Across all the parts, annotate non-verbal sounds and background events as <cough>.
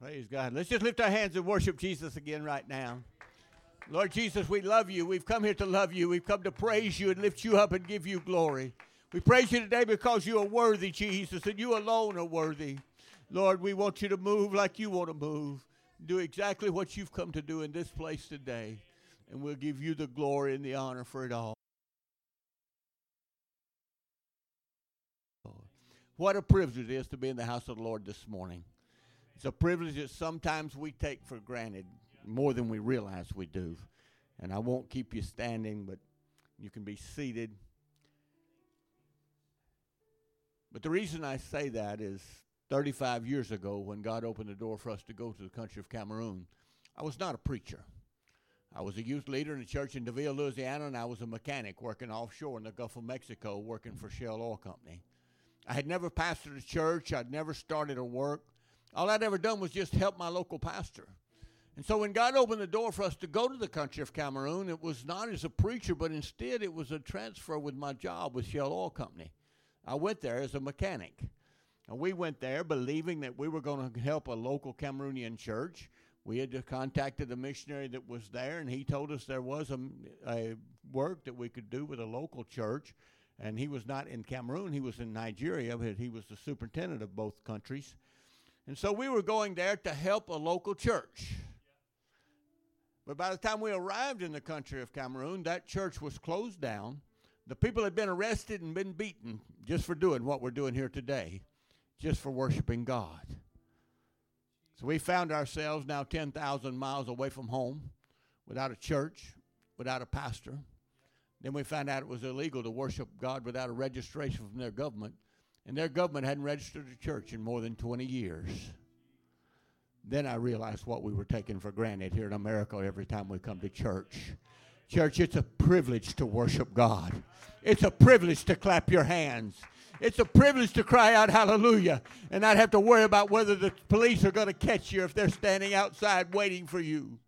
Praise God. Let's just lift our hands and worship Jesus again right now. Lord Jesus, we love you. We've come here to love you. We've come to praise you and lift you up and give you glory. We praise you today because you are worthy, Jesus, and you alone are worthy. Lord, we want you to move like you want to move. Do exactly what you've come to do in this place today. And we'll give you the glory and the honor for it all. What a privilege it is to be in the house of the Lord this morning. It's a privilege that sometimes we take for granted more than we realize we do. And I won't keep you standing, but you can be seated. But the reason I say that is 35 years ago, when God opened the door for us to go to the country of Cameroon, I was not a preacher. I was a youth leader in a church in Deville, Louisiana, and I was a mechanic working offshore in the Gulf of Mexico working for Shell Oil Company. I had never pastored a church, I'd never started a work. All I'd ever done was just help my local pastor. And so when God opened the door for us to go to the country of Cameroon, it was not as a preacher, but instead it was a transfer with my job with Shell Oil Company. I went there as a mechanic. And we went there believing that we were going to help a local Cameroonian church. We had contacted the missionary that was there, and he told us there was a, a work that we could do with a local church. And he was not in Cameroon, he was in Nigeria, but he was the superintendent of both countries. And so we were going there to help a local church. But by the time we arrived in the country of Cameroon, that church was closed down. The people had been arrested and been beaten just for doing what we're doing here today, just for worshiping God. So we found ourselves now 10,000 miles away from home, without a church, without a pastor. Then we found out it was illegal to worship God without a registration from their government. And their government hadn't registered a church in more than 20 years. Then I realized what we were taking for granted here in America every time we come to church. Church, it's a privilege to worship God. It's a privilege to clap your hands. It's a privilege to cry out hallelujah and not have to worry about whether the police are going to catch you if they're standing outside waiting for you.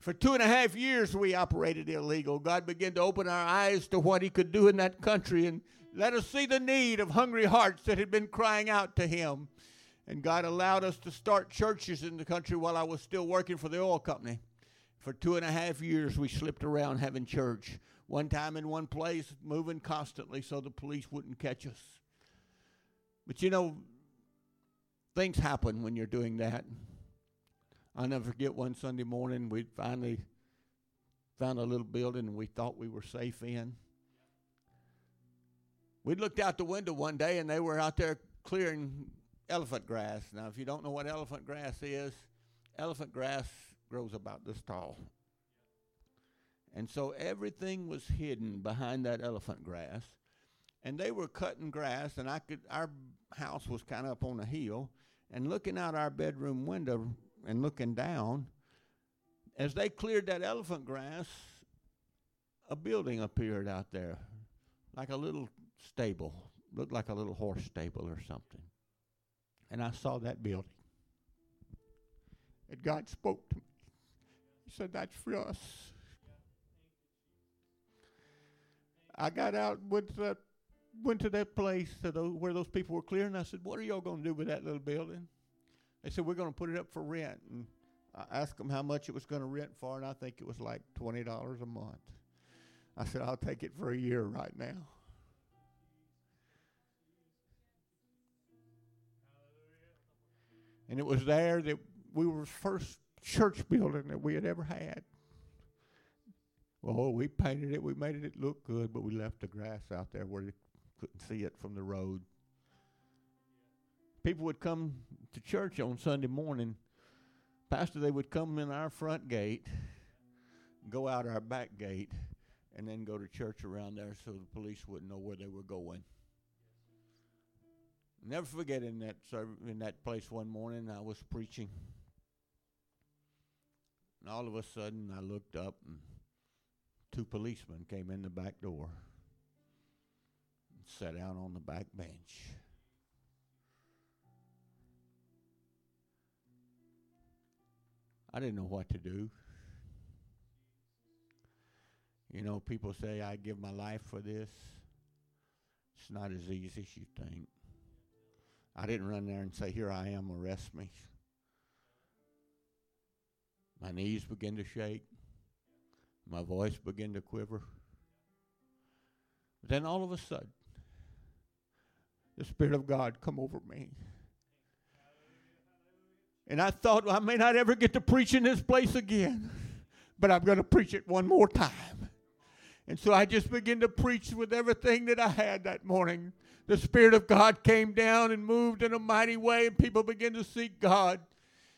For two and a half years, we operated illegal. God began to open our eyes to what He could do in that country and let us see the need of hungry hearts that had been crying out to Him. And God allowed us to start churches in the country while I was still working for the oil company. For two and a half years, we slipped around having church. One time in one place, moving constantly so the police wouldn't catch us. But you know, things happen when you're doing that. I'll never forget one Sunday morning, we finally found a little building we thought we were safe in. We looked out the window one day and they were out there clearing elephant grass. Now, if you don't know what elephant grass is, elephant grass grows about this tall. And so everything was hidden behind that elephant grass. And they were cutting grass, and I could our house was kind of up on a hill, and looking out our bedroom window and looking down, as they cleared that elephant grass, a building appeared out there, like a little stable, looked like a little horse stable or something. And I saw that building. And God spoke to me. He said, That's for us. I got out, went to that, went to that place to where those people were clearing. I said, What are y'all going to do with that little building? They said, We're going to put it up for rent. And I asked them how much it was going to rent for, and I think it was like $20 a month. I said, I'll take it for a year right now. And it was there that we were first church building that we had ever had. Well, we painted it, we made it look good, but we left the grass out there where you couldn't see it from the road. People would come to church on Sunday morning. Pastor, they would come in our front gate, go out our back gate, and then go to church around there so the police wouldn't know where they were going. Never forget in that in that place one morning I was preaching. And all of a sudden I looked up and two policemen came in the back door and sat down on the back bench. I didn't know what to do. You know, people say I give my life for this. It's not as easy as you think. I didn't run there and say, Here I am, arrest me. My knees began to shake. My voice began to quiver. Then all of a sudden, the Spirit of God come over me. And I thought, well, I may not ever get to preach in this place again, but I'm going to preach it one more time. And so I just began to preach with everything that I had that morning. The Spirit of God came down and moved in a mighty way, and people began to seek God.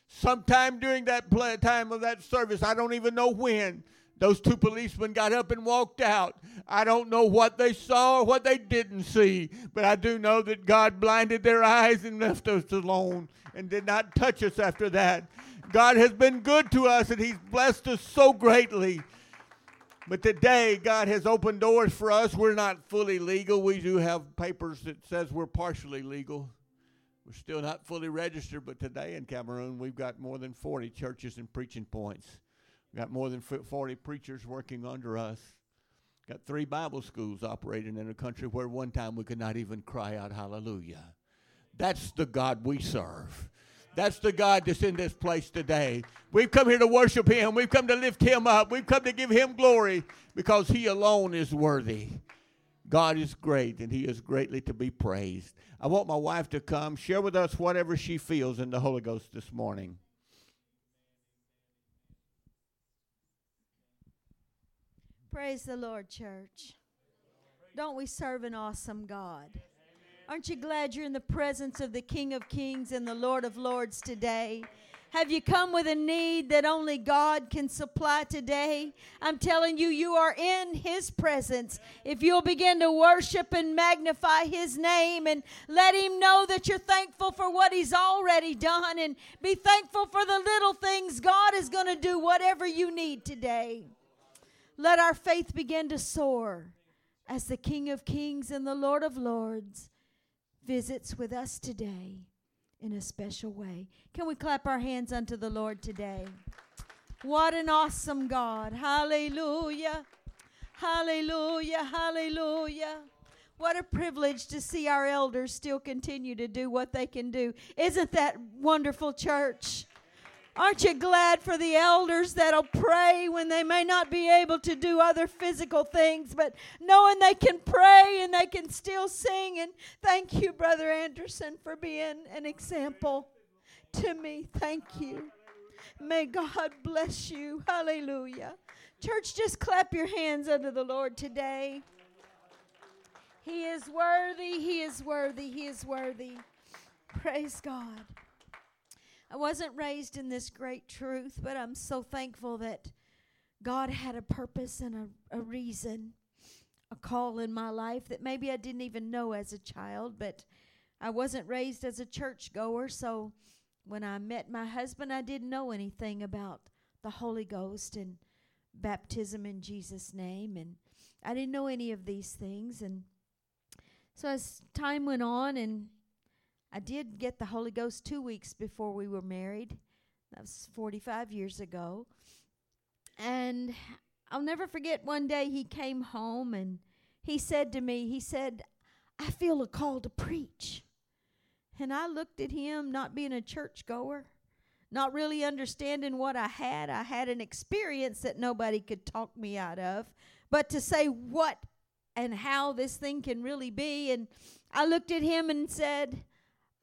Sometime during that time of that service, I don't even know when, those two policemen got up and walked out. I don't know what they saw or what they didn't see, but I do know that God blinded their eyes and left us alone and did not touch us after that. God has been good to us and He's blessed us so greatly. But today, God has opened doors for us. We're not fully legal. We do have papers that says we're partially legal. We're still not fully registered, but today in Cameroon, we've got more than 40 churches and preaching points. We've got more than 40 preachers working under us. Got three Bible schools operating in a country where one time we could not even cry out hallelujah. That's the God we serve. That's the God that's in this place today. We've come here to worship Him. We've come to lift Him up. We've come to give Him glory because He alone is worthy. God is great and He is greatly to be praised. I want my wife to come, share with us whatever she feels in the Holy Ghost this morning. Praise the Lord, church. Don't we serve an awesome God? Aren't you glad you're in the presence of the King of Kings and the Lord of Lords today? Have you come with a need that only God can supply today? I'm telling you, you are in His presence. If you'll begin to worship and magnify His name and let Him know that you're thankful for what He's already done and be thankful for the little things, God is going to do whatever you need today. Let our faith begin to soar as the King of Kings and the Lord of Lords visits with us today in a special way. Can we clap our hands unto the Lord today? What an awesome God. Hallelujah. Hallelujah. Hallelujah. What a privilege to see our elders still continue to do what they can do. Isn't that wonderful, church? Aren't you glad for the elders that'll pray when they may not be able to do other physical things, but knowing they can pray and they can still sing? And thank you, Brother Anderson, for being an example to me. Thank you. May God bless you. Hallelujah. Church, just clap your hands unto the Lord today. He is worthy. He is worthy. He is worthy. Praise God. I wasn't raised in this great truth, but I'm so thankful that God had a purpose and a, a reason, a call in my life that maybe I didn't even know as a child, but I wasn't raised as a church goer, so when I met my husband, I didn't know anything about the Holy Ghost and baptism in Jesus' name, and I didn't know any of these things. And so as time went on and I did get the Holy Ghost two weeks before we were married. That was 45 years ago. And I'll never forget one day he came home and he said to me, he said, I feel a call to preach. And I looked at him, not being a churchgoer, not really understanding what I had. I had an experience that nobody could talk me out of. But to say what and how this thing can really be, and I looked at him and said,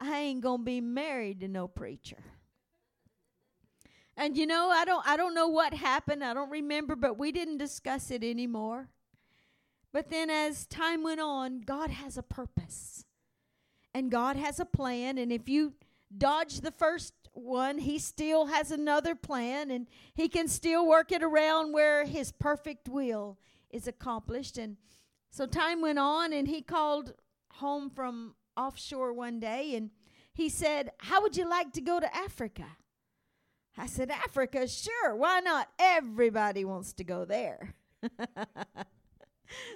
I ain't going to be married to no preacher. And you know, I don't I don't know what happened. I don't remember, but we didn't discuss it anymore. But then as time went on, God has a purpose. And God has a plan, and if you dodge the first one, he still has another plan and he can still work it around where his perfect will is accomplished. And so time went on and he called home from offshore one day and he said, How would you like to go to Africa? I said, Africa, sure, why not? Everybody wants to go there. <laughs>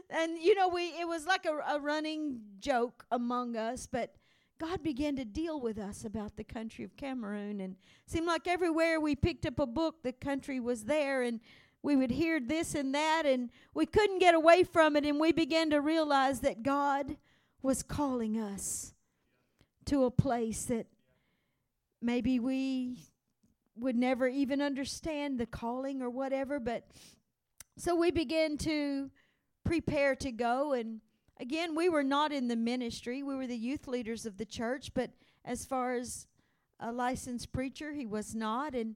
and you know, we it was like a, a running joke among us, but God began to deal with us about the country of Cameroon and seemed like everywhere we picked up a book the country was there and we would hear this and that and we couldn't get away from it and we began to realize that God was calling us to a place that maybe we would never even understand the calling or whatever. But so we began to prepare to go. And again, we were not in the ministry, we were the youth leaders of the church. But as far as a licensed preacher, he was not. And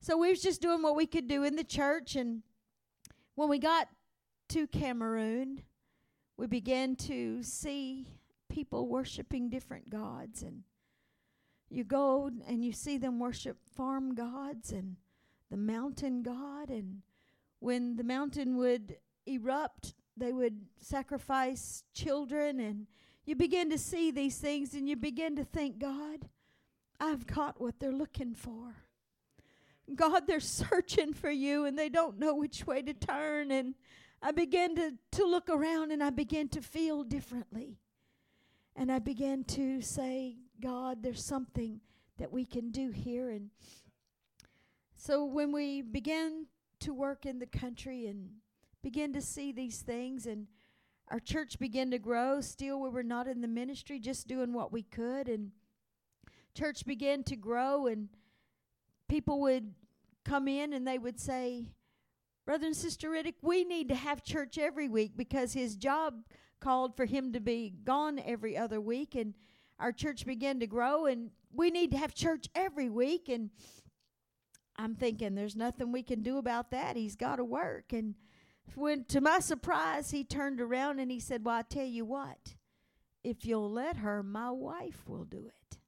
so we was just doing what we could do in the church. And when we got to Cameroon, we began to see people worshiping different gods and you go and you see them worship farm gods and the mountain god and when the mountain would erupt they would sacrifice children and you begin to see these things and you begin to think god i've got what they're looking for. God they're <laughs> searching for you and they don't know which way to turn and i began to, to look around and i began to feel differently and i began to say God, there's something that we can do here. And so when we began to work in the country and begin to see these things, and our church began to grow, still we were not in the ministry, just doing what we could. And church began to grow, and people would come in and they would say, Brother and Sister Riddick, we need to have church every week because his job called for him to be gone every other week. And our church began to grow and we need to have church every week and I'm thinking there's nothing we can do about that. He's got to work. And when to my surprise he turned around and he said, "Well, I tell you what. If you'll let her, my wife will do it."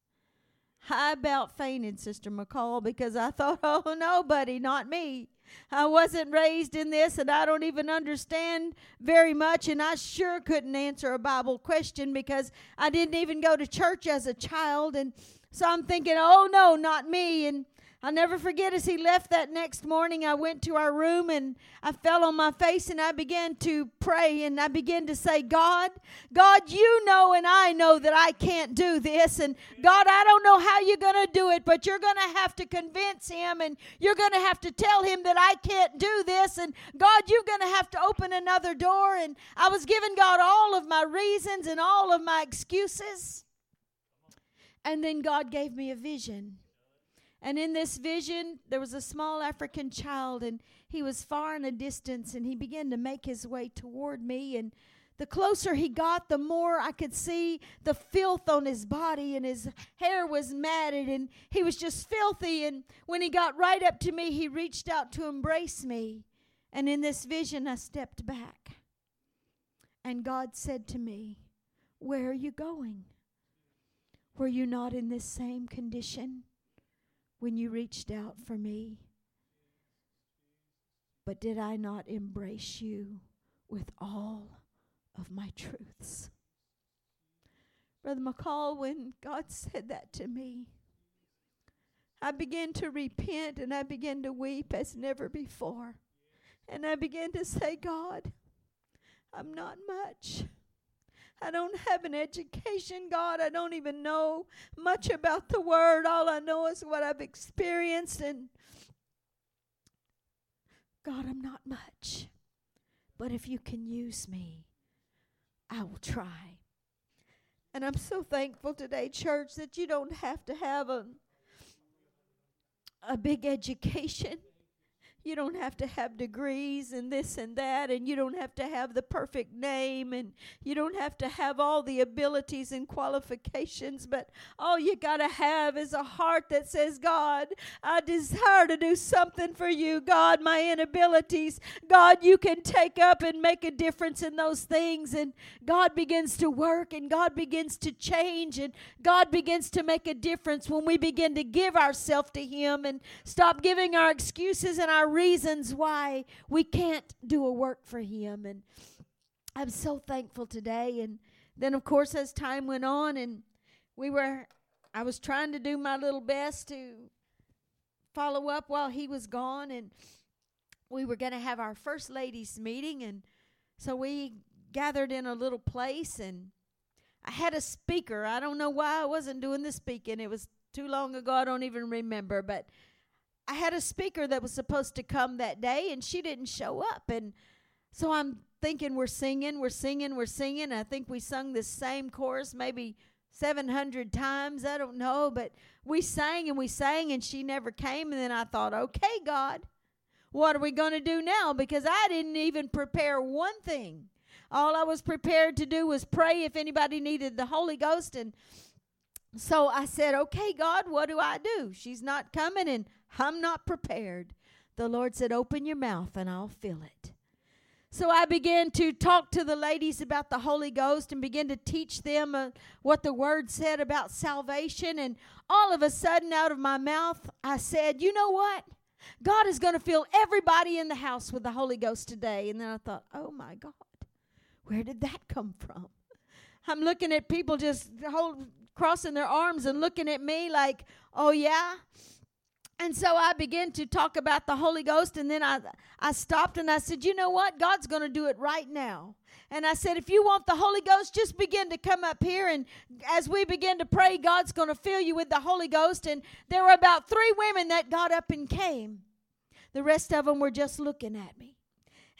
I about fainted, Sister McCall, because I thought, <laughs> "Oh, nobody, not me." I wasn't raised in this and I don't even understand very much, and I sure couldn't answer a Bible question because I didn't even go to church as a child. And so I'm thinking, oh no, not me. And I'll never forget as he left that next morning, I went to our room and I fell on my face and I began to pray and I began to say, God, God, you know and I know that I can't do this. And God, I don't know how you're going to do it, but you're going to have to convince him and you're going to have to tell him that I can't do this. And God, you're going to have to open another door. And I was giving God all of my reasons and all of my excuses. And then God gave me a vision. And in this vision, there was a small African child, and he was far in a distance, and he began to make his way toward me. And the closer he got, the more I could see the filth on his body, and his hair was matted, and he was just filthy. And when he got right up to me, he reached out to embrace me. And in this vision, I stepped back. And God said to me, Where are you going? Were you not in this same condition? When you reached out for me? But did I not embrace you with all of my truths? Brother McCall, when God said that to me, I began to repent and I began to weep as never before. And I began to say, God, I'm not much. I don't have an education, God. I don't even know much about the Word. All I know is what I've experienced. And God, I'm not much. But if you can use me, I will try. And I'm so thankful today, church, that you don't have to have a, a big education. You don't have to have degrees and this and that, and you don't have to have the perfect name, and you don't have to have all the abilities and qualifications, but all you got to have is a heart that says, God, I desire to do something for you. God, my inabilities, God, you can take up and make a difference in those things, and God begins to work, and God begins to change, and God begins to make a difference when we begin to give ourselves to Him and stop giving our excuses and our reasons why we can't do a work for Him. And I'm so thankful today. And then, of course, as time went on, and we were, I was trying to do my little best to follow up while he was gone. And we were going to have our first ladies' meeting. And so we gathered in a little place and I had a speaker. I don't know why I wasn't doing the speaking. It was too long ago. I don't even remember. But I had a speaker that was supposed to come that day and she didn't show up. And so I'm thinking we're singing, we're singing, we're singing. I think we sung the same chorus maybe 700 times. I don't know, but we sang and we sang and she never came. And then I thought, okay, God, what are we going to do now? Because I didn't even prepare one thing. All I was prepared to do was pray if anybody needed the Holy Ghost. And so I said, okay, God, what do I do? She's not coming and I'm not prepared. The Lord said, open your mouth and I'll fill it. So I began to talk to the ladies about the Holy Ghost and begin to teach them uh, what the Word said about salvation. And all of a sudden, out of my mouth, I said, You know what? God is going to fill everybody in the house with the Holy Ghost today. And then I thought, Oh my God, where did that come from? I'm looking at people just hold, crossing their arms and looking at me like, Oh yeah? And so I began to talk about the Holy Ghost, and then I, I stopped and I said, You know what? God's going to do it right now. And I said, If you want the Holy Ghost, just begin to come up here. And as we begin to pray, God's going to fill you with the Holy Ghost. And there were about three women that got up and came. The rest of them were just looking at me.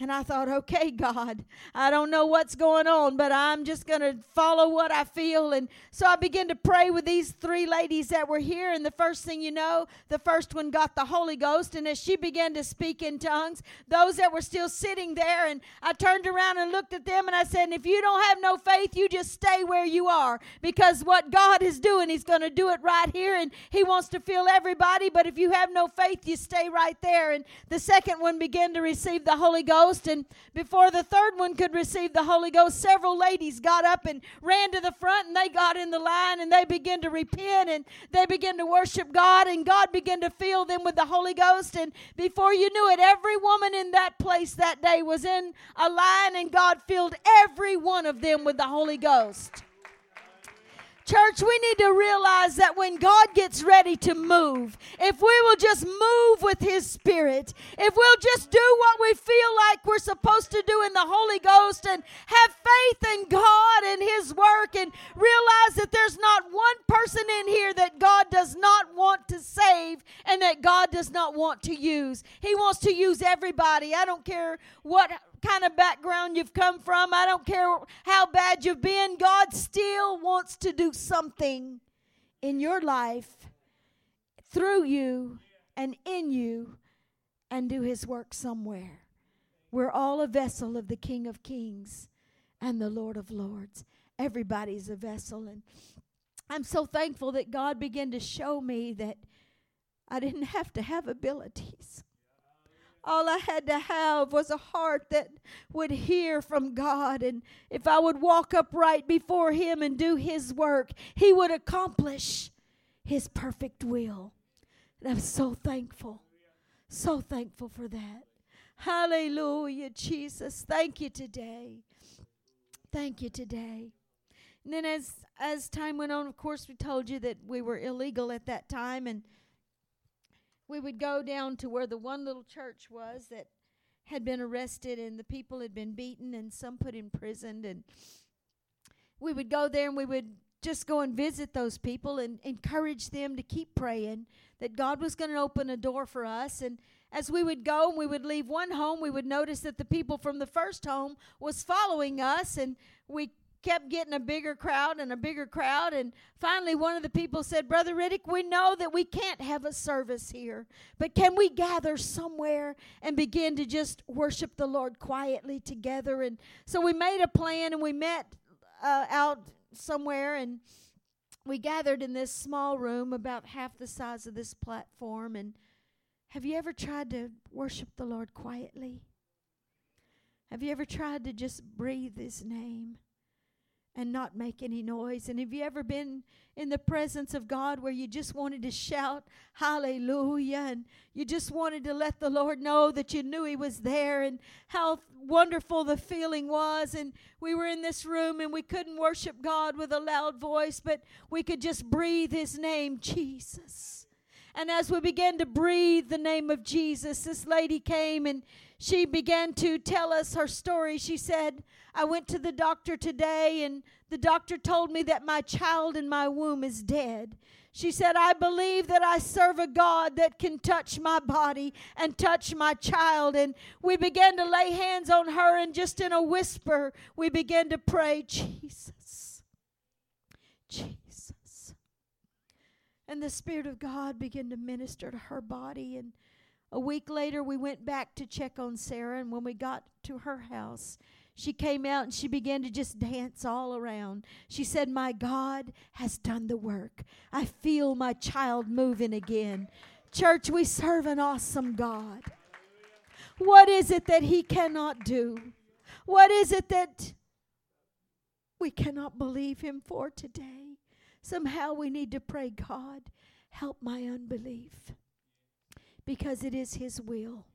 And I thought, okay, God, I don't know what's going on, but I'm just going to follow what I feel. And so I began to pray with these three ladies that were here. And the first thing you know, the first one got the Holy Ghost. And as she began to speak in tongues, those that were still sitting there, and I turned around and looked at them and I said, if you don't have no faith, you just stay where you are. Because what God is doing, He's going to do it right here. And He wants to fill everybody. But if you have no faith, you stay right there. And the second one began to receive the Holy Ghost. Ghost. And before the third one could receive the Holy Ghost, several ladies got up and ran to the front and they got in the line and they began to repent and they began to worship God and God began to fill them with the Holy Ghost. And before you knew it, every woman in that place that day was in a line and God filled every one of them with the Holy Ghost. Church, we need to realize that when God gets ready to move, if we will just move with His Spirit, if we'll just do what we feel like we're supposed to do in the Holy Ghost and have faith in God and His work and realize that there's not one person in here that God does not want to save and that God does not want to use. He wants to use everybody. I don't care what kind of background you've come from, I don't care how bad you've been, God still wants to do something in your life through you and in you and do his work somewhere. We're all a vessel of the King of Kings and the Lord of Lords. Everybody's a vessel. And I'm so thankful that God began to show me that I didn't have to have abilities. All I had to have was a heart that would hear from God. And if I would walk upright before Him and do His work, He would accomplish His perfect will. And I'm so thankful, so thankful for that. Hallelujah, Jesus. Thank you today. Thank you today. And then as as time went on, of course, we told you that we were illegal at that time and we would go down to where the one little church was that had been arrested and the people had been beaten and some put in prison. And we would go there and we would just go and visit those people and encourage them to keep praying that God was going to open a door for us. And as we would go and we would leave one home we would notice that the people from the first home was following us and we kept getting a bigger crowd and a bigger crowd. And finally, one of the people said, Brother Riddick, we know that we can't have a service here, but can we gather somewhere and begin to just worship the Lord quietly together? And so we made a plan and we met uh, out somewhere and we gathered in this small room about half the size of this platform. And have you ever tried to worship the Lord quietly? Have you ever tried to just breathe His name? And not make any noise. And have you ever been in the presence of God where you just wanted to shout hallelujah and you just wanted to let the Lord know that you knew He was there and how wonderful the feeling was? And we were in this room and we couldn't worship God with a loud voice, but we could just breathe His name, Jesus. And as we began to breathe the name of Jesus, this lady came and she began to tell us her story. She said, I went to the doctor today, and the doctor told me that my child in my womb is dead. She said, I believe that I serve a God that can touch my body and touch my child. And we began to lay hands on her, and just in a whisper, we began to pray, Jesus, Jesus. And the Spirit of God began to minister to her body. And a week later, we went back to check on Sarah. And when we got to her house, she came out and she began to just dance all around. She said, My God has done the work. I feel my child moving again. Church, we serve an awesome God. What is it that He cannot do? What is it that we cannot believe Him for today? Somehow we need to pray, God, help my unbelief. Because it is His will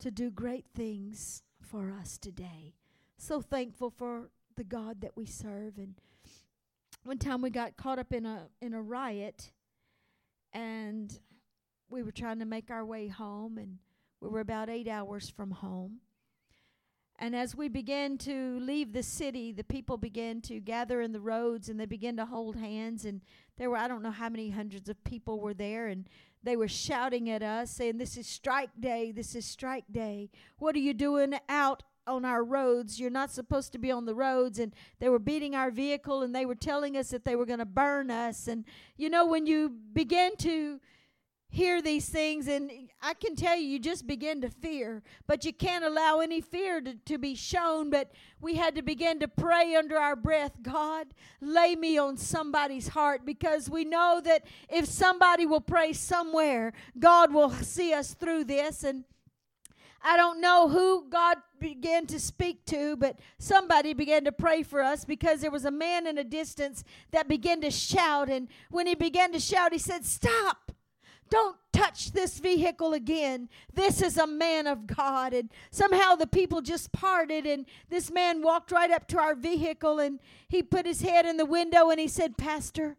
to do great things for us today. So thankful for the God that we serve. And one time we got caught up in a in a riot and we were trying to make our way home and we were about 8 hours from home. And as we began to leave the city, the people began to gather in the roads and they began to hold hands. And there were, I don't know how many hundreds of people were there. And they were shouting at us, saying, This is strike day. This is strike day. What are you doing out on our roads? You're not supposed to be on the roads. And they were beating our vehicle and they were telling us that they were going to burn us. And, you know, when you begin to hear these things and i can tell you you just begin to fear but you can't allow any fear to, to be shown but we had to begin to pray under our breath god lay me on somebody's heart because we know that if somebody will pray somewhere god will see us through this and I don't know who God began to speak to, but somebody began to pray for us because there was a man in a distance that began to shout. And when he began to shout, he said, Stop! Don't touch this vehicle again. This is a man of God. And somehow the people just parted, and this man walked right up to our vehicle and he put his head in the window and he said, Pastor,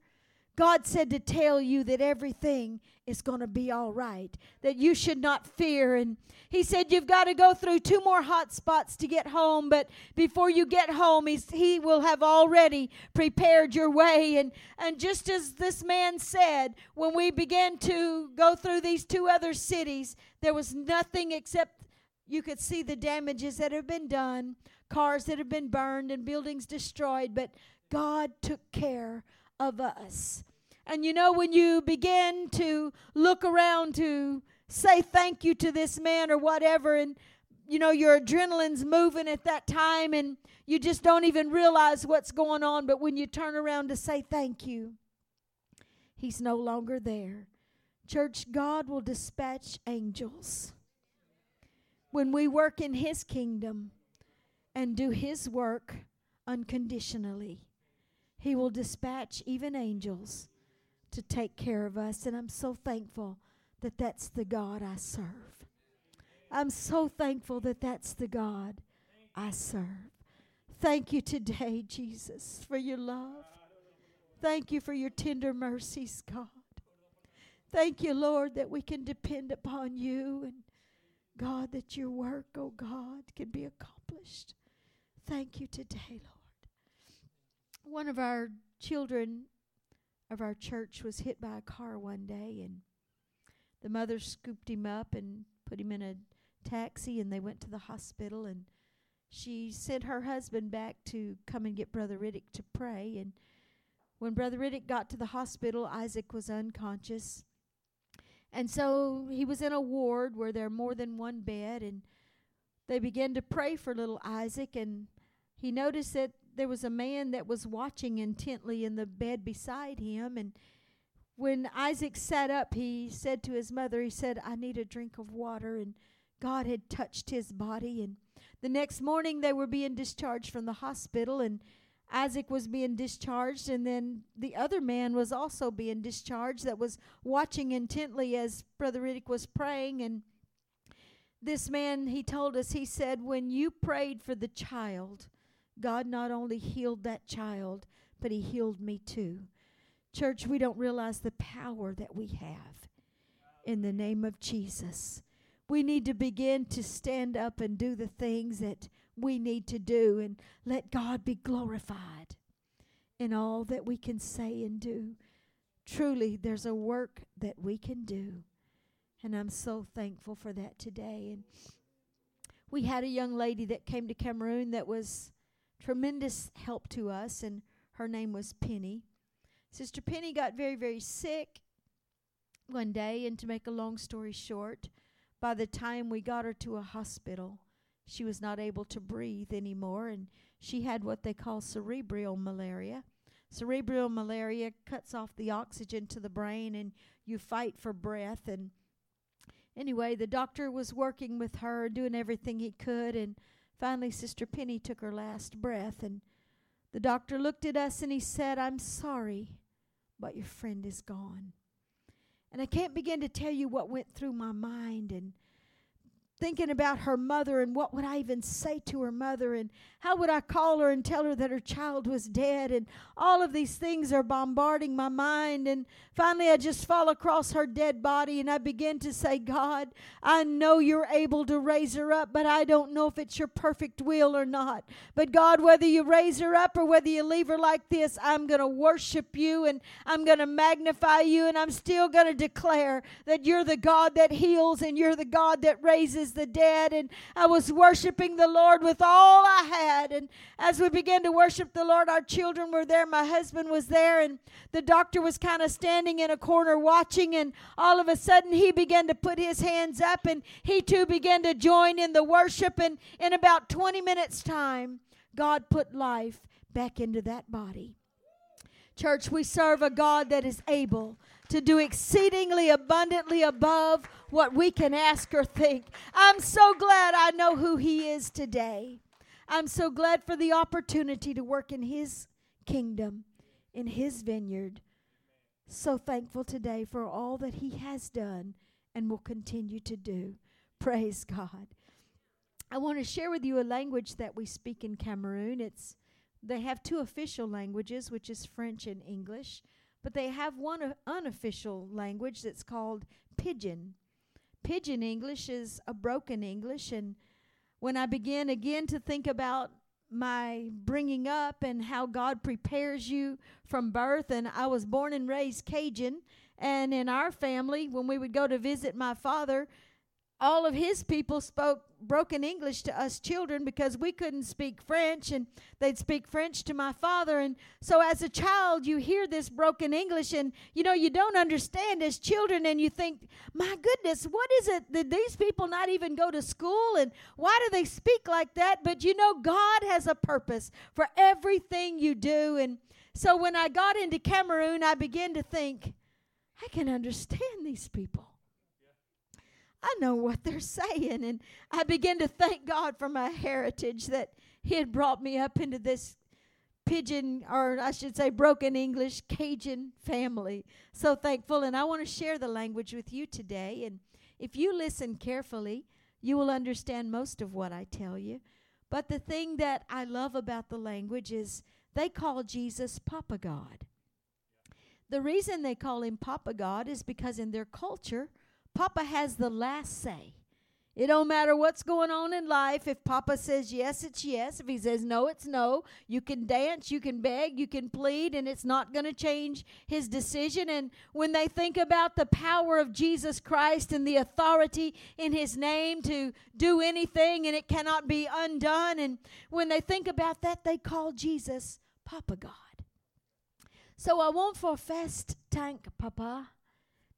God said to tell you that everything is going to be all right, that you should not fear. And he said, You've got to go through two more hot spots to get home, but before you get home, he's, he will have already prepared your way. And, and just as this man said, when we began to go through these two other cities, there was nothing except you could see the damages that have been done, cars that have been burned, and buildings destroyed, but God took care of us. And you know, when you begin to look around to say thank you to this man or whatever, and you know, your adrenaline's moving at that time, and you just don't even realize what's going on. But when you turn around to say thank you, he's no longer there. Church, God will dispatch angels when we work in his kingdom and do his work unconditionally. He will dispatch even angels to take care of us. And I'm so thankful that that's the God I serve. I'm so thankful that that's the God I serve. Thank you today, Jesus, for your love. Thank you for your tender mercies, God. Thank you, Lord, that we can depend upon you and God, that your work, oh God, can be accomplished. Thank you today, Lord one of our children of our church was hit by a car one day and the mother scooped him up and put him in a taxi and they went to the hospital and she sent her husband back to come and get brother Riddick to pray and when brother Riddick got to the hospital Isaac was unconscious. And so he was in a ward where there are more than one bed and they began to pray for little Isaac and he noticed that there was a man that was watching intently in the bed beside him and when Isaac sat up he said to his mother he said I need a drink of water and God had touched his body and the next morning they were being discharged from the hospital and Isaac was being discharged and then the other man was also being discharged that was watching intently as brother Riddick was praying and this man he told us he said when you prayed for the child God not only healed that child, but He healed me too. Church, we don't realize the power that we have in the name of Jesus. We need to begin to stand up and do the things that we need to do and let God be glorified in all that we can say and do. Truly, there's a work that we can do. And I'm so thankful for that today. And we had a young lady that came to Cameroon that was tremendous help to us, and her name was Penny. Sister Penny got very, very sick one day, and to make a long story short, by the time we got her to a hospital, she was not able to breathe anymore, and she had what they call cerebral malaria. Cerebral malaria cuts off the oxygen to the brain, and you fight for breath. And anyway, the doctor was working with her, doing everything he could, and finally, Sister Penny took her last breath. And the doctor looked at us and he said, I'm sorry, but your friend is gone. And I can't begin to tell you what went through my mind and thinking about her mother and what would I even say to her mother and how would I call her and tell her that her child was dead and all of these things are bombarding my mind. And finally I just fall across her dead body and I begin to say God I know you're able to raise her up but I don't know if it's your perfect will or not. But God whether you raise her up or whether you leave her like this I'm going to worship you and I'm going to magnify you and I'm still going to declare that you're the God that heals and you're the God that raises the dead. And I was worshiping the Lord with all I had. And as we began to worship the Lord, our children were there. My husband was there. And the doctor was kind of standing in a corner watching. And all of a sudden, he began to put his hands up. And he too began to join in the worship. And in about 20 minutes' time, God put life back into that body. Church, we serve a God that is able to do exceedingly abundantly above what we can ask or think. I'm so glad I know who He is today. I'm so glad for the opportunity to work in His kingdom, in His vineyard. So thankful today for all that He has done and will continue to do. Praise God. I want to share with you a language that we speak in Cameroon. It's they have two official languages, which is French and English, but they have one unofficial language that's called Pidgin. Pidgin English is a broken English, and when I begin again to think about my bringing up and how God prepares you from birth, and I was born and raised Cajun, and in our family, when we would go to visit my father, all of his people spoke broken English to us children because we couldn't speak French and they'd speak French to my father. And so as a child, you hear this broken English and you know, you don't understand as children and you think, my goodness, what is it? Did these people not even go to school? And why do they speak like that? But you know, God has a purpose for everything you do. And so when I got into Cameroon, I began to think, I can understand these people. I know what they're saying. And I begin to thank God for my heritage that He had brought me up into this pidgin, or I should say, broken English Cajun family. So thankful. And I want to share the language with you today. And if you listen carefully, you will understand most of what I tell you. But the thing that I love about the language is they call Jesus Papa God. The reason they call him Papa God is because in their culture, Papa has the last say. It don't matter what's going on in life. If Papa says yes, it's yes. If he says no, it's no. You can dance, you can beg, you can plead, and it's not going to change his decision. And when they think about the power of Jesus Christ and the authority in his name to do anything and it cannot be undone, and when they think about that, they call Jesus Papa God. So I won't for fast thank Papa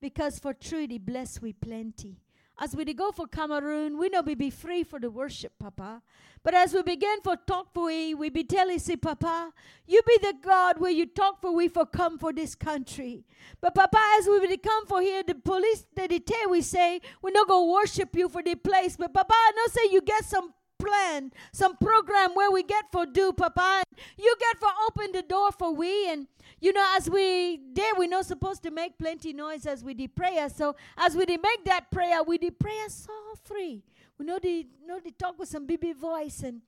because for truly bless we plenty. As we go for Cameroon, we know we be free for the worship, Papa. But as we begin for talk for we, we be telling say, Papa, you be the God where you talk for we for come for this country. But Papa, as we be come for here, the police they detain, we say, we not go worship you for the place. But Papa, I know say you get some plan, some program where we get for do, Papa. You get for open the door for we and you know, as we there, we're not supposed to make plenty noise as we did prayer. So as we did make that prayer, we did prayer so free. We know the know the talk with some baby voice and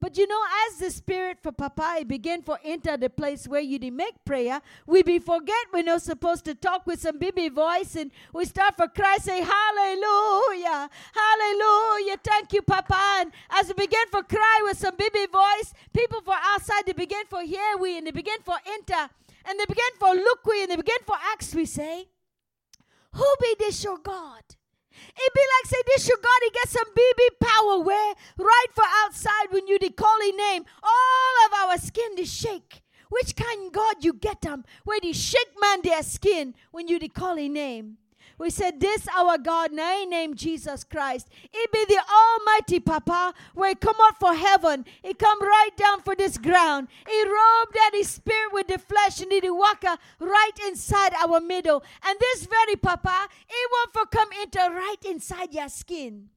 but you know, as the spirit for Papa begin for enter the place where you make prayer, we be forget we're not supposed to talk with some baby voice and we start for Christ say hallelujah, hallelujah, thank you, Papa. And as we begin for cry with some baby voice, people for outside they begin for hear we and they begin for enter and they begin for look we and they begin for ask we say, Who be this your God? It be like say this your God, he get some BB power where right for outside when you call his name, all of our skin to shake. Which kind God you get them? Where they shake man their skin when you they call his name. We said, This our God, now Jesus Christ. He be the Almighty Papa, where he come out for heaven. He come right down for this ground. He robed that his spirit with the flesh and he walk right inside our middle. And this very Papa, he want for come into right inside your skin.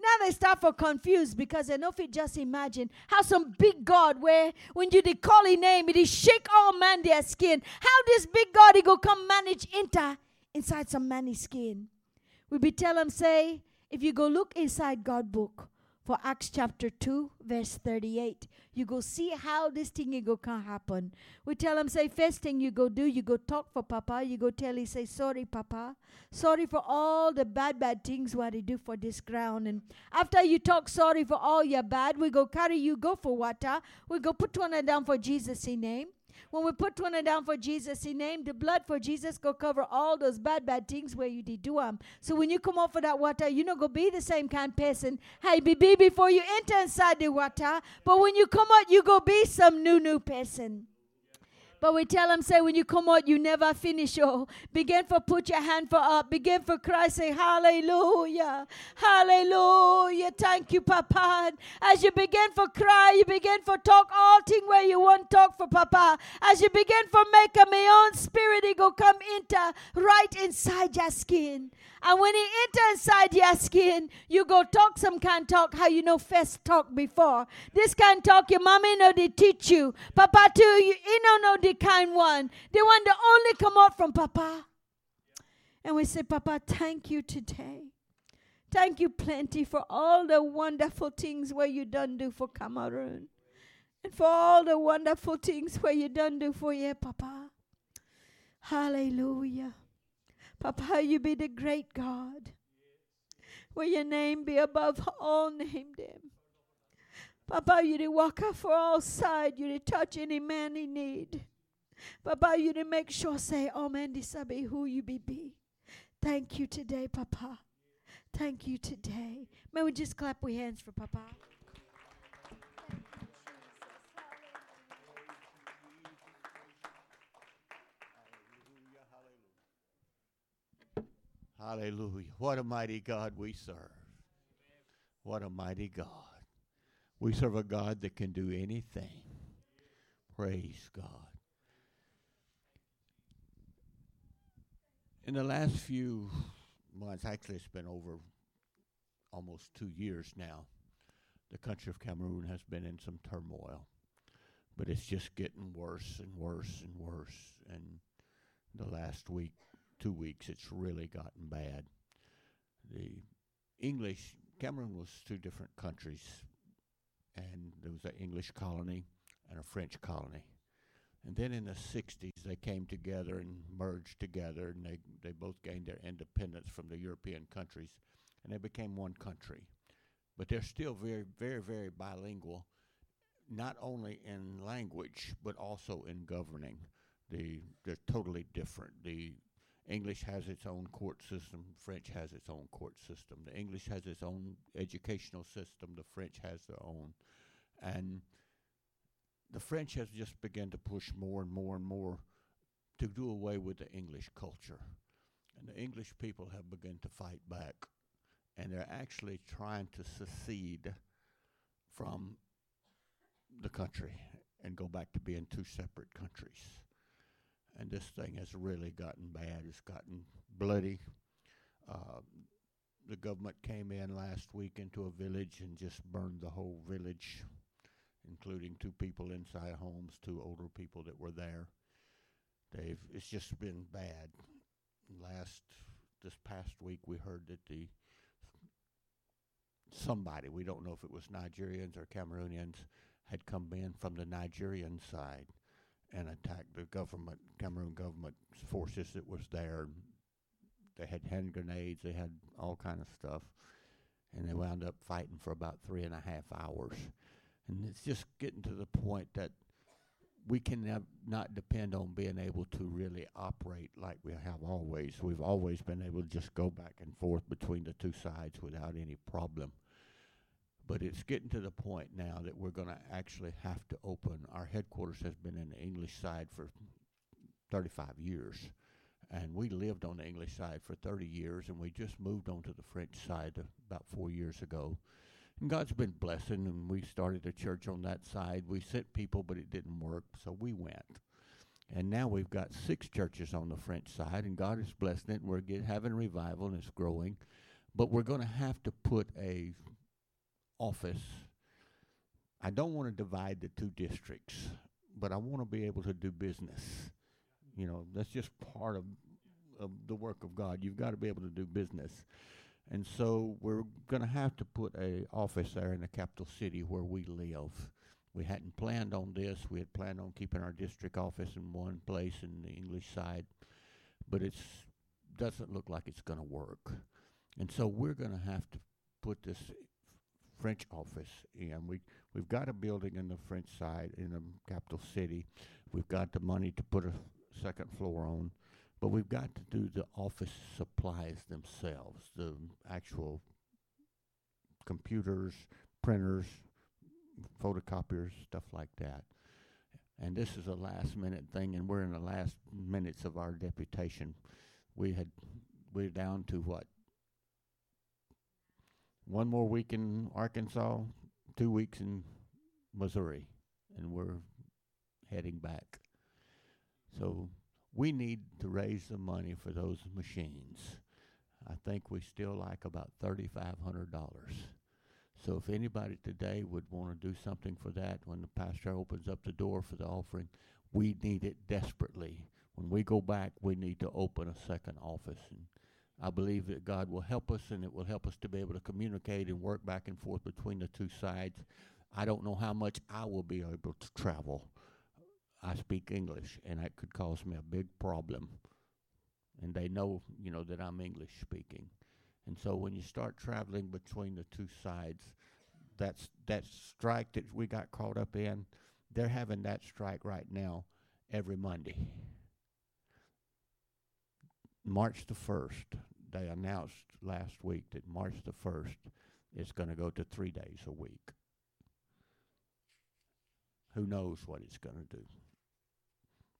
Now they start for confused because they know if you just imagine how some big God where when you they call his name, it shake all man their skin. How this big God he go come manage enter inside some man's skin. We be tell them say, if you go look inside God book for Acts chapter 2, verse 38, you go see how this thing you go can happen. We tell them say, first thing you go do, you go talk for Papa, you go tell he say, sorry Papa, sorry for all the bad, bad things what he do for this ground. And after you talk sorry for all your bad, we go carry you, go for water, we go put one down for Jesus' name. When we put one down for Jesus, He named the blood for Jesus go cover all those bad, bad things where you did do them. So when you come off of that water, you're not going be the same kind person. Hey, be, be before you enter inside the water. But when you come out, you go be some new, new person. But we tell them, say, when you come out, you never finish. Oh, begin for put your hand for up. Begin for cry, say, Hallelujah. Hallelujah. Thank you, Papa. As you begin for cry, you begin for talk all thing where you want talk for Papa. As you begin for make a my own spirit, it go come into right inside your skin. And when he enter inside your skin, you go talk some kind talk how you know first talk before. This kind talk your mommy know they teach you. Papa too, you, you don't know kind one. The one that only come out from Papa. And we say, Papa, thank you today. Thank you plenty for all the wonderful things where you done do for Cameroon. And for all the wonderful things where you done do for your Papa. Hallelujah. Papa, you be the great God. Will your name be above all name them. Papa, you the walker for all side. You the touch any man in need. Papa, you the make sure say, oh this be who you be be. Thank you today, Papa. Thank you today. May we just clap our hands for Papa. Hallelujah. What a mighty God we serve. What a mighty God. We serve a God that can do anything. Praise God. In the last few months, actually, it's been over almost two years now, the country of Cameroon has been in some turmoil. But it's just getting worse and worse and worse. And the last week, two weeks, it's really gotten bad. The English, Cameroon was two different countries, and there was an English colony and a French colony. And then in the 60s, they came together and merged together, and they, they both gained their independence from the European countries, and they became one country. But they're still very, very, very bilingual, not only in language, but also in governing. The, they're totally different. The English has its own court system. French has its own court system. The English has its own educational system. The French has their own. And the French has just begun to push more and more and more to do away with the English culture. And the English people have begun to fight back. And they're actually trying to secede from the country and go back to being two separate countries and this thing has really gotten bad. It's gotten bloody. Uh, the government came in last week into a village and just burned the whole village, including two people inside homes, two older people that were there. They've it's just been bad. Last this past week, we heard that the somebody we don't know if it was Nigerians or Cameroonians had come in from the Nigerian side and attacked the government, Cameroon government forces that was there. They had hand grenades, they had all kind of stuff, and they wound up fighting for about three and a half hours. And it's just getting to the point that we can not depend on being able to really operate like we have always. We've always been able to just go back and forth between the two sides without any problem. But it's getting to the point now that we're going to actually have to open. Our headquarters has been in the English side for 35 years. And we lived on the English side for 30 years, and we just moved on to the French side about four years ago. And God's been blessing, and we started a church on that side. We sent people, but it didn't work, so we went. And now we've got six churches on the French side, and God is blessing it. We're get, having revival, and it's growing. But we're going to have to put a office. I don't want to divide the two districts, but I want to be able to do business. You know, that's just part of of the work of God. You've got to be able to do business. And so we're going to have to put a office there in the capital city where we live. We hadn't planned on this. We had planned on keeping our district office in one place in the English side, but it's doesn't look like it's going to work. And so we're going to have to put this French office in. We we've got a building in the French side in the capital city. We've got the money to put a second floor on, but we've got to do the office supplies themselves, the actual computers, printers, photocopiers, stuff like that. And this is a last minute thing, and we're in the last minutes of our deputation. We had we're down to what one more week in Arkansas, two weeks in Missouri, and we're heading back. So we need to raise the money for those machines. I think we still like about $3,500. So if anybody today would want to do something for that when the pastor opens up the door for the offering, we need it desperately. When we go back, we need to open a second office. And I believe that God will help us and it will help us to be able to communicate and work back and forth between the two sides. I don't know how much I will be able to travel. I speak English, and that could cause me a big problem. And they know, you know, that I'm English speaking. And so when you start traveling between the two sides, that's that strike that we got caught up in, they're having that strike right now every Monday. March the 1st, they announced last week that March the 1st is going to go to three days a week. Who knows what it's going to do?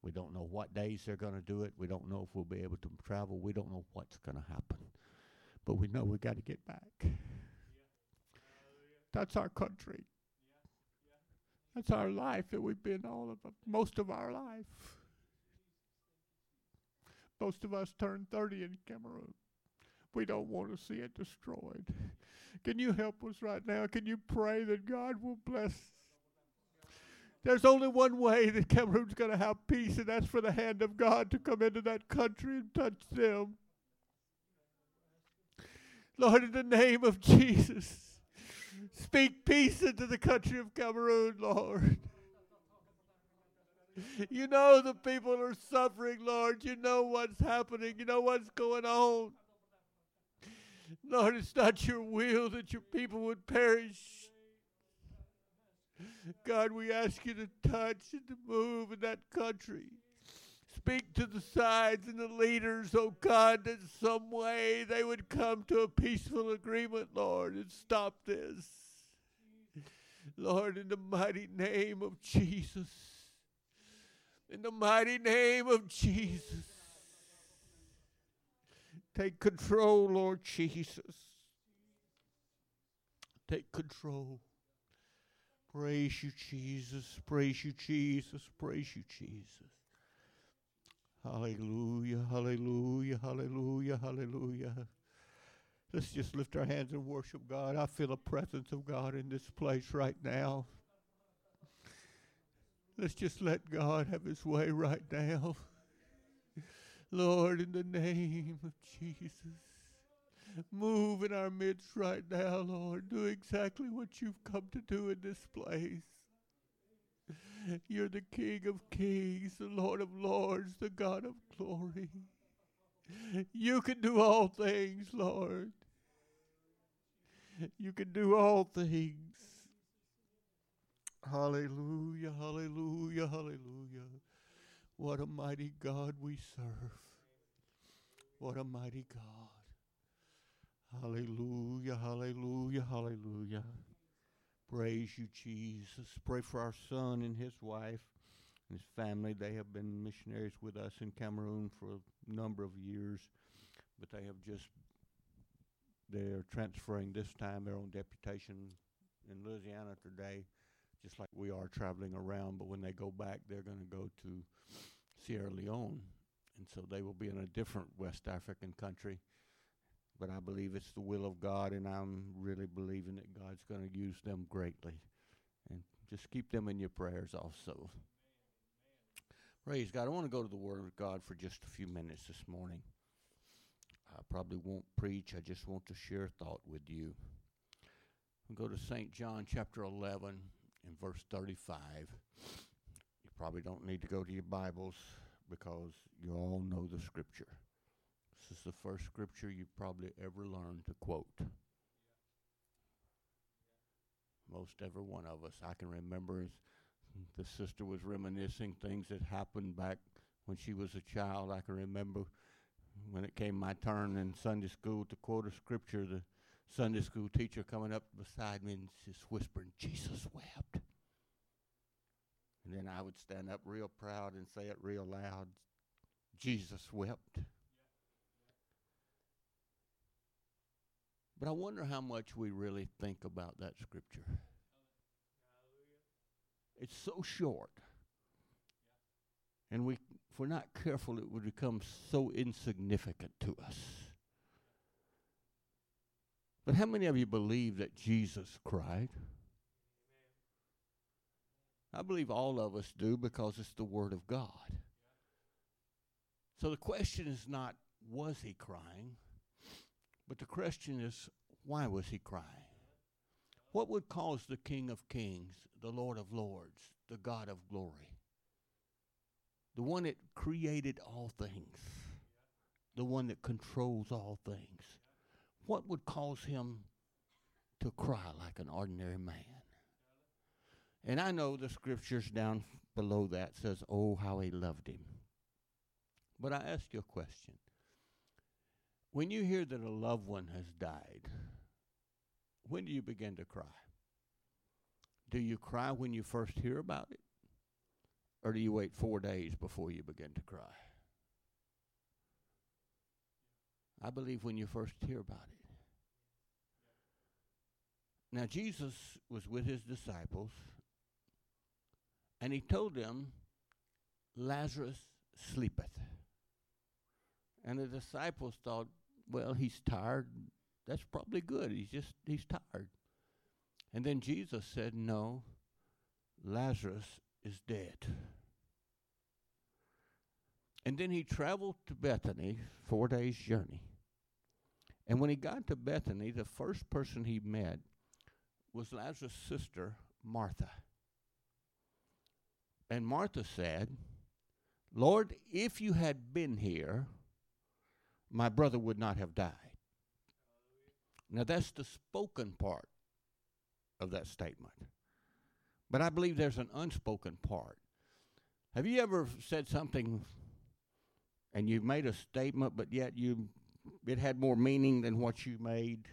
We don't know what days they're going to do it. We don't know if we'll be able to travel. We don't know what's going to happen. But we know we got to get back. Yeah. That's our country. Yeah. That's our life that we've been all of most of our life. Most of us turned 30 in Cameroon. We don't want to see it destroyed. Can you help us right now? Can you pray that God will bless there's only one way that Cameroon's going to have peace, and that's for the hand of God to come into that country and touch them. Lord, in the name of Jesus, speak peace into the country of Cameroon, Lord. You know the people are suffering, Lord. You know what's happening. You know what's going on. Lord, it's not your will that your people would perish. God, we ask you to touch and to move in that country. Speak to the sides and the leaders, oh God, that some way they would come to a peaceful agreement, Lord, and stop this. Lord, in the mighty name of Jesus. In the mighty name of Jesus. Take control, Lord Jesus. Take control. Praise you, Jesus. Praise you, Jesus. Praise you, Jesus. Hallelujah, hallelujah, hallelujah, hallelujah. Let's just lift our hands and worship God. I feel the presence of God in this place right now. Let's just let God have his way right now. Lord, in the name of Jesus. Move in our midst right now, Lord. Do exactly what you've come to do in this place. You're the King of kings, the Lord of lords, the God of glory. You can do all things, Lord. You can do all things. Hallelujah, hallelujah, hallelujah. What a mighty God we serve. What a mighty God. Hallelujah, hallelujah, hallelujah. Praise you, Jesus. Pray for our son and his wife and his family. They have been missionaries with us in Cameroon for a number of years, but they have just, they're transferring this time. They're on deputation in Louisiana today, just like we are traveling around. But when they go back, they're going to go to Sierra Leone. And so they will be in a different West African country but I believe it's the will of God, and I'm really believing that God's going to use them greatly. And just keep them in your prayers also. Praise God. I want to go to the Word of God for just a few minutes this morning. I probably won't preach, I just want to share a thought with you. We'll go to St. John chapter 11 and verse 35. You probably don't need to go to your Bibles because you all know the scripture. This is the first scripture you probably ever learned to quote. Most every one of us. I can remember the sister was reminiscing things that happened back when she was a child. I can remember when it came my turn in Sunday school to quote a scripture, the Sunday school teacher coming up beside me and just whispering, Jesus wept. And then I would stand up real proud and say it real loud, Jesus wept. But I wonder how much we really think about that scripture. It's so short. And we, if we're not careful, it would become so insignificant to us. But how many of you believe that Jesus cried? I believe all of us do because it's the Word of God. So the question is not, was he crying? But the question is, why was he crying? What would cause the King of Kings, the Lord of Lords, the God of glory, the one that created all things, the one that controls all things, what would cause him to cry like an ordinary man? And I know the scriptures down below that says, "Oh, how he loved him." But I ask you a question. When you hear that a loved one has died, when do you begin to cry? Do you cry when you first hear about it? Or do you wait four days before you begin to cry? I believe when you first hear about it. Now, Jesus was with his disciples, and he told them, Lazarus sleepeth. And the disciples thought, well, he's tired. That's probably good. He's just, he's tired. And then Jesus said, no, Lazarus is dead. And then he traveled to Bethany, four days' journey. And when he got to Bethany, the first person he met was Lazarus' sister, Martha. And Martha said, Lord, if you had been here, my brother would not have died. Now, that's the spoken part of that statement. But I believe there's an unspoken part. Have you ever said something and you've made a statement, but yet you it had more meaning than what you made?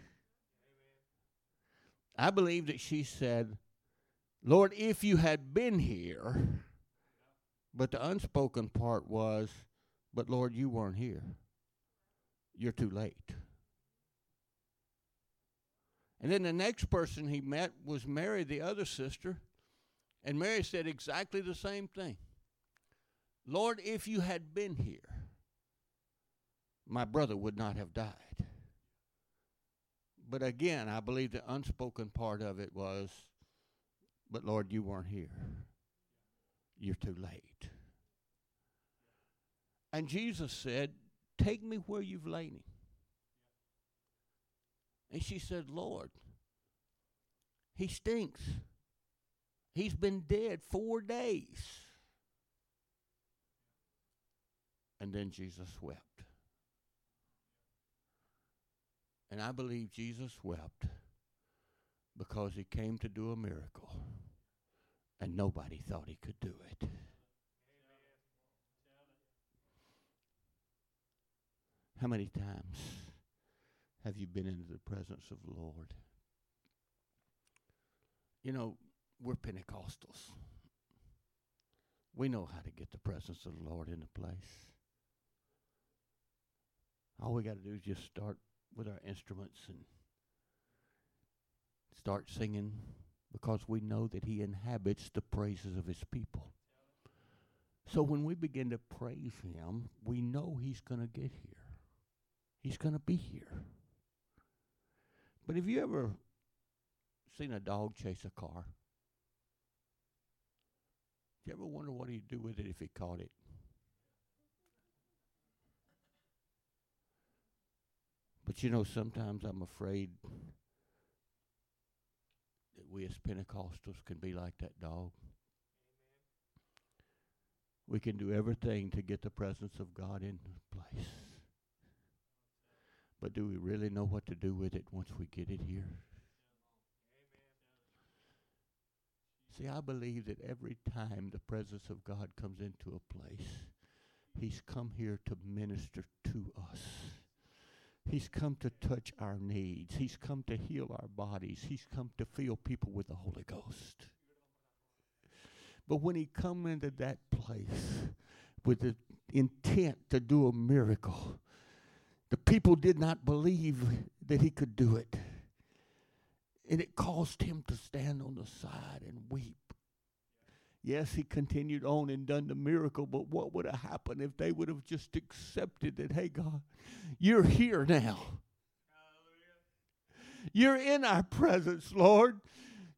I believe that she said, Lord, if you had been here, but the unspoken part was, but Lord, you weren't here you're too late. And then the next person he met was Mary, the other sister. And Mary said exactly the same thing Lord, if you had been here, my brother would not have died. But again, I believe the unspoken part of it was, but Lord, you weren't here. You're too late. And Jesus said, Take me where you've laid him. And she said, Lord, he stinks. He's been dead four days. And then Jesus wept. And I believe Jesus wept because he came to do a miracle. And nobody thought he could do it. How many times have you been into the presence of the Lord You know, we're Pentecostals. We know how to get the presence of the Lord in the place. All we got to do is just start with our instruments and start singing because we know that He inhabits the praises of His people. So when we begin to praise Him, we know He's going to get here. He's going to be here. But have you ever seen a dog chase a car? Do you ever wonder what he'd do with it if he caught it? But you know, sometimes I'm afraid that we as Pentecostals can be like that dog. We can do everything to get the presence of God in place. But do we really know what to do with it once we get it here? See, I believe that every time the presence of God comes into a place, He's come here to minister to us. He's come to touch our needs. He's come to heal our bodies. He's come to fill people with the Holy Ghost. But when he come into that place with the intent to do a miracle, the people did not believe that he could do it. And it caused him to stand on the side and weep. Yes, he continued on and done the miracle, but what would have happened if they would have just accepted that, hey, God, you're here now? You're in our presence, Lord.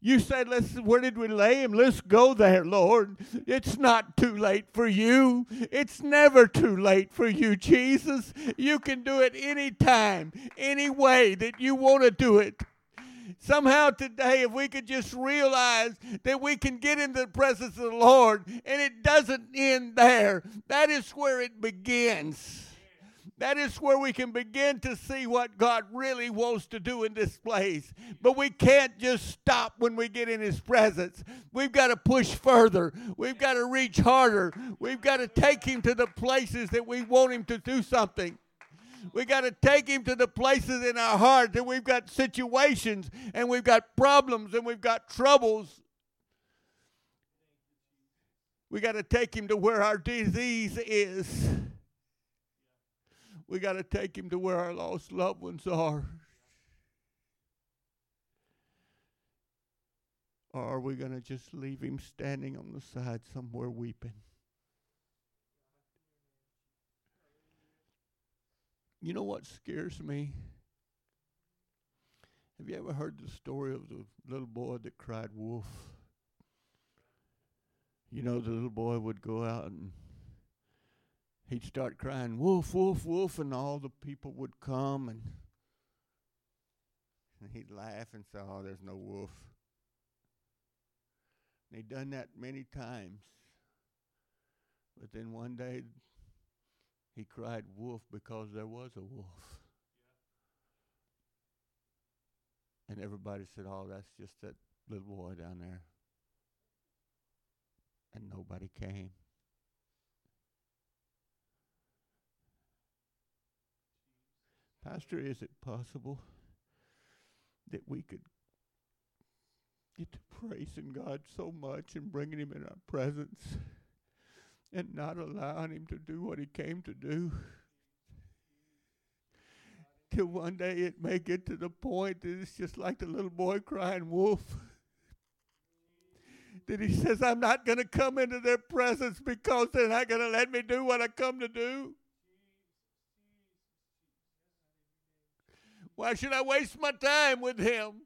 You said, let's, where did we lay him? Let's go there, Lord. It's not too late for you. It's never too late for you, Jesus. You can do it any time, any way that you want to do it. Somehow today, if we could just realize that we can get into the presence of the Lord and it doesn't end there, that is where it begins. That is where we can begin to see what God really wants to do in this place. But we can't just stop when we get in His presence. We've got to push further. We've got to reach harder. We've got to take Him to the places that we want Him to do something. We've got to take him to the places in our heart that we've got situations and we've got problems and we've got troubles. We got to take him to where our disease is. We got to take him to where our lost loved ones are. Or are we going to just leave him standing on the side somewhere weeping? You know what scares me? Have you ever heard the story of the little boy that cried wolf? You know, the little boy would go out and he'd start crying, wolf, wolf, wolf, and all the people would come and, and he'd laugh and say, oh, there's no wolf. And he'd done that many times. But then one day he cried wolf because there was a wolf. And everybody said, Oh, that's just that little boy down there. And nobody came. Pastor, is it possible that we could get to praising God so much and bringing Him in our presence? and not allowing him to do what he came to do. Till one day it may get to the point that it's just like the little boy crying wolf. that he says, I'm not going to come into their presence because they're not going to let me do what I come to do. Why should I waste my time with him?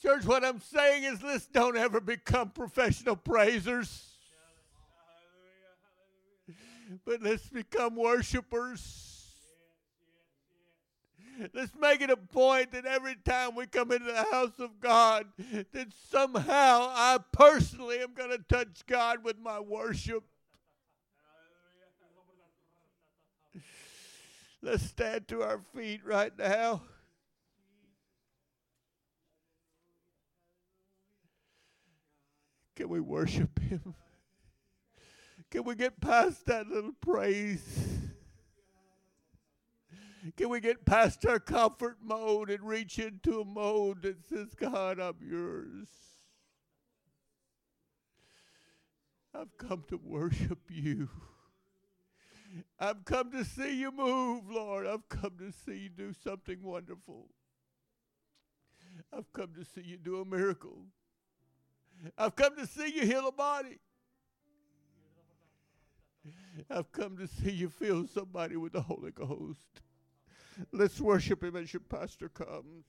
Church, what I'm saying is let's don't ever become professional praisers. But let's become worshipers. Let's make it a point that every time we come into the house of God, that somehow I personally am going to touch God with my worship. Let's stand to our feet right now. Can we worship Him? Can we get past that little praise? Can we get past our comfort mode and reach into a mode that says, God, I'm yours? I've come to worship you. I've come to see you move, Lord. I've come to see you do something wonderful. I've come to see you do a miracle. I've come to see you heal a body. I've come to see you fill somebody with the Holy Ghost. Let's worship him as your pastor comes.